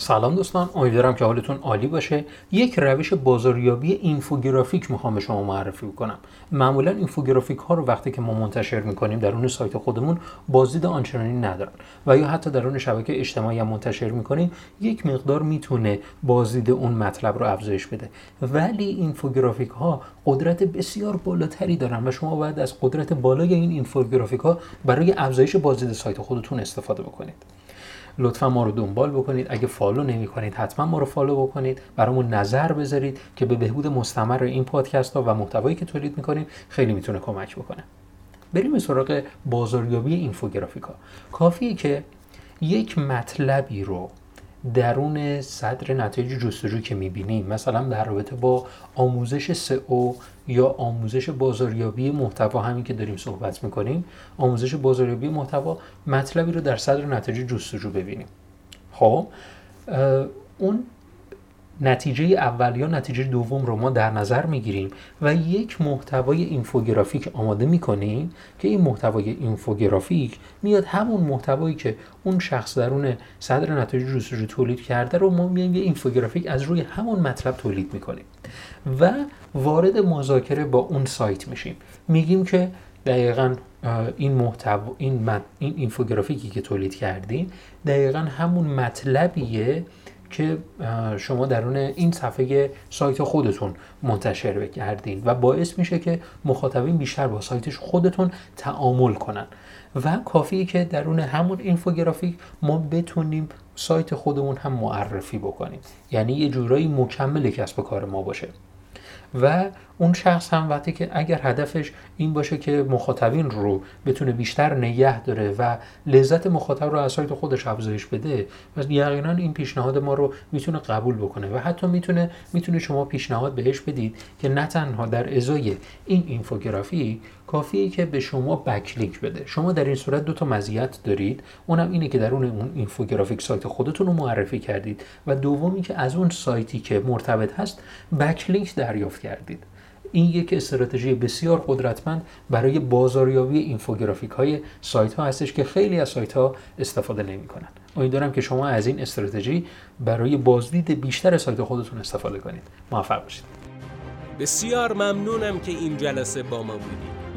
سلام دوستان امیدوارم که حالتون عالی باشه. یک روش بازاریابی اینفوگرافیک می‌خوام به شما معرفی کنم. معمولا اینفوگرافیک ها رو وقتی که ما منتشر می‌کنیم در اون سایت خودمون بازدید آنچنانی ندارن. و یا حتی در اون شبکه اجتماعی هم منتشر می‌کنیم یک مقدار می‌تونه بازدید اون مطلب رو افزایش بده. ولی اینفوگرافیک ها قدرت بسیار بالاتری دارن و شما باید از قدرت بالای این اینفوگرافیک ها برای افزایش بازدید سایت خودتون استفاده بکنید. لطفا ما رو دنبال بکنید. اگه follow نمی کنید حتما ما رو follow بکنید. برامون نظر بذارید که به بهبود مستمر این پادکست ها و محتوایی که تولید می‌کنیم خیلی می‌تونه کمک بکنه. بریم به سراغ بازاریابی اینفوگرافیکا. کافیه که یک مطلبی رو درون صدر نتایج جستجو که می‌بینیم. مثلا در رابطه با آموزش سئو یا آموزش بازاریابی محتوا همین که داریم صحبت می‌کنیم آموزش بازاریابی محتوا مطلبی رو در صدر نتایج جستجو ببینیم. خب اون نتیجه اول یا نتیجه دوم رو ما در نظر می‌گیریم و یک محتوای اینفوگرافیک آماده می‌کنیم که این محتوای اینفوگرافیک میاد همون محتوایی که اون شخص درون صدر نتایج جستجو تولید کرده رو ما میایم یه اینفوگرافیک از روی همون مطلب تولید می‌کنیم و وارد مذاکره با اون سایت میشیم. میگیم که دقیقا این محتوا این, این اینفوگرافیکی که تولید کردیم دقیقا همون مطلبیه که شما درون این صفحه سایت خودتون منتشر بکردین و باعث میشه که مخاطبین بیشتر با سایتش خودتون تعامل کنن. و کافیه که درون همون اینفوگرافیک ما بتونیم سایت خودمون هم معرفی بکنیم. یعنی یه جورایی مکمل کسب کار ما باشه. و اون شخص هم وقتی که اگر هدفش این باشه که مخاطبین رو بتونه بیشتر نگه داره و لذت مخاطب رو از سایت خودش افزایش بده و یقینا این پیشنهاد ما رو می‌تونه قبول بکنه و حتی می‌تونه می‌تونه شما پیشنهاد بهش بدید که نه تنها در ازای این اینفوگرافی کافیه که به شما بکلینک بده شما در این صورت دو تا مزیت دارید اونم اینه که در اون اینفوگرافیک سایت خودتون رو معرفی کردید و دومی که از اون سایتی که مرتبط هست بکلینک دریافت کردید این یک استراتژی بسیار قدرتمند برای بازاریابی اینفوگرافیک های سایت ها هستش که خیلی از سایت ها استفاده نمی کنند. امیدوارم که شما از این استراتژی برای بازدید بیشتر سایت خودتون استفاده کنید. موفق باشید. بسیار ممنونم که این جلسه با ما بودید.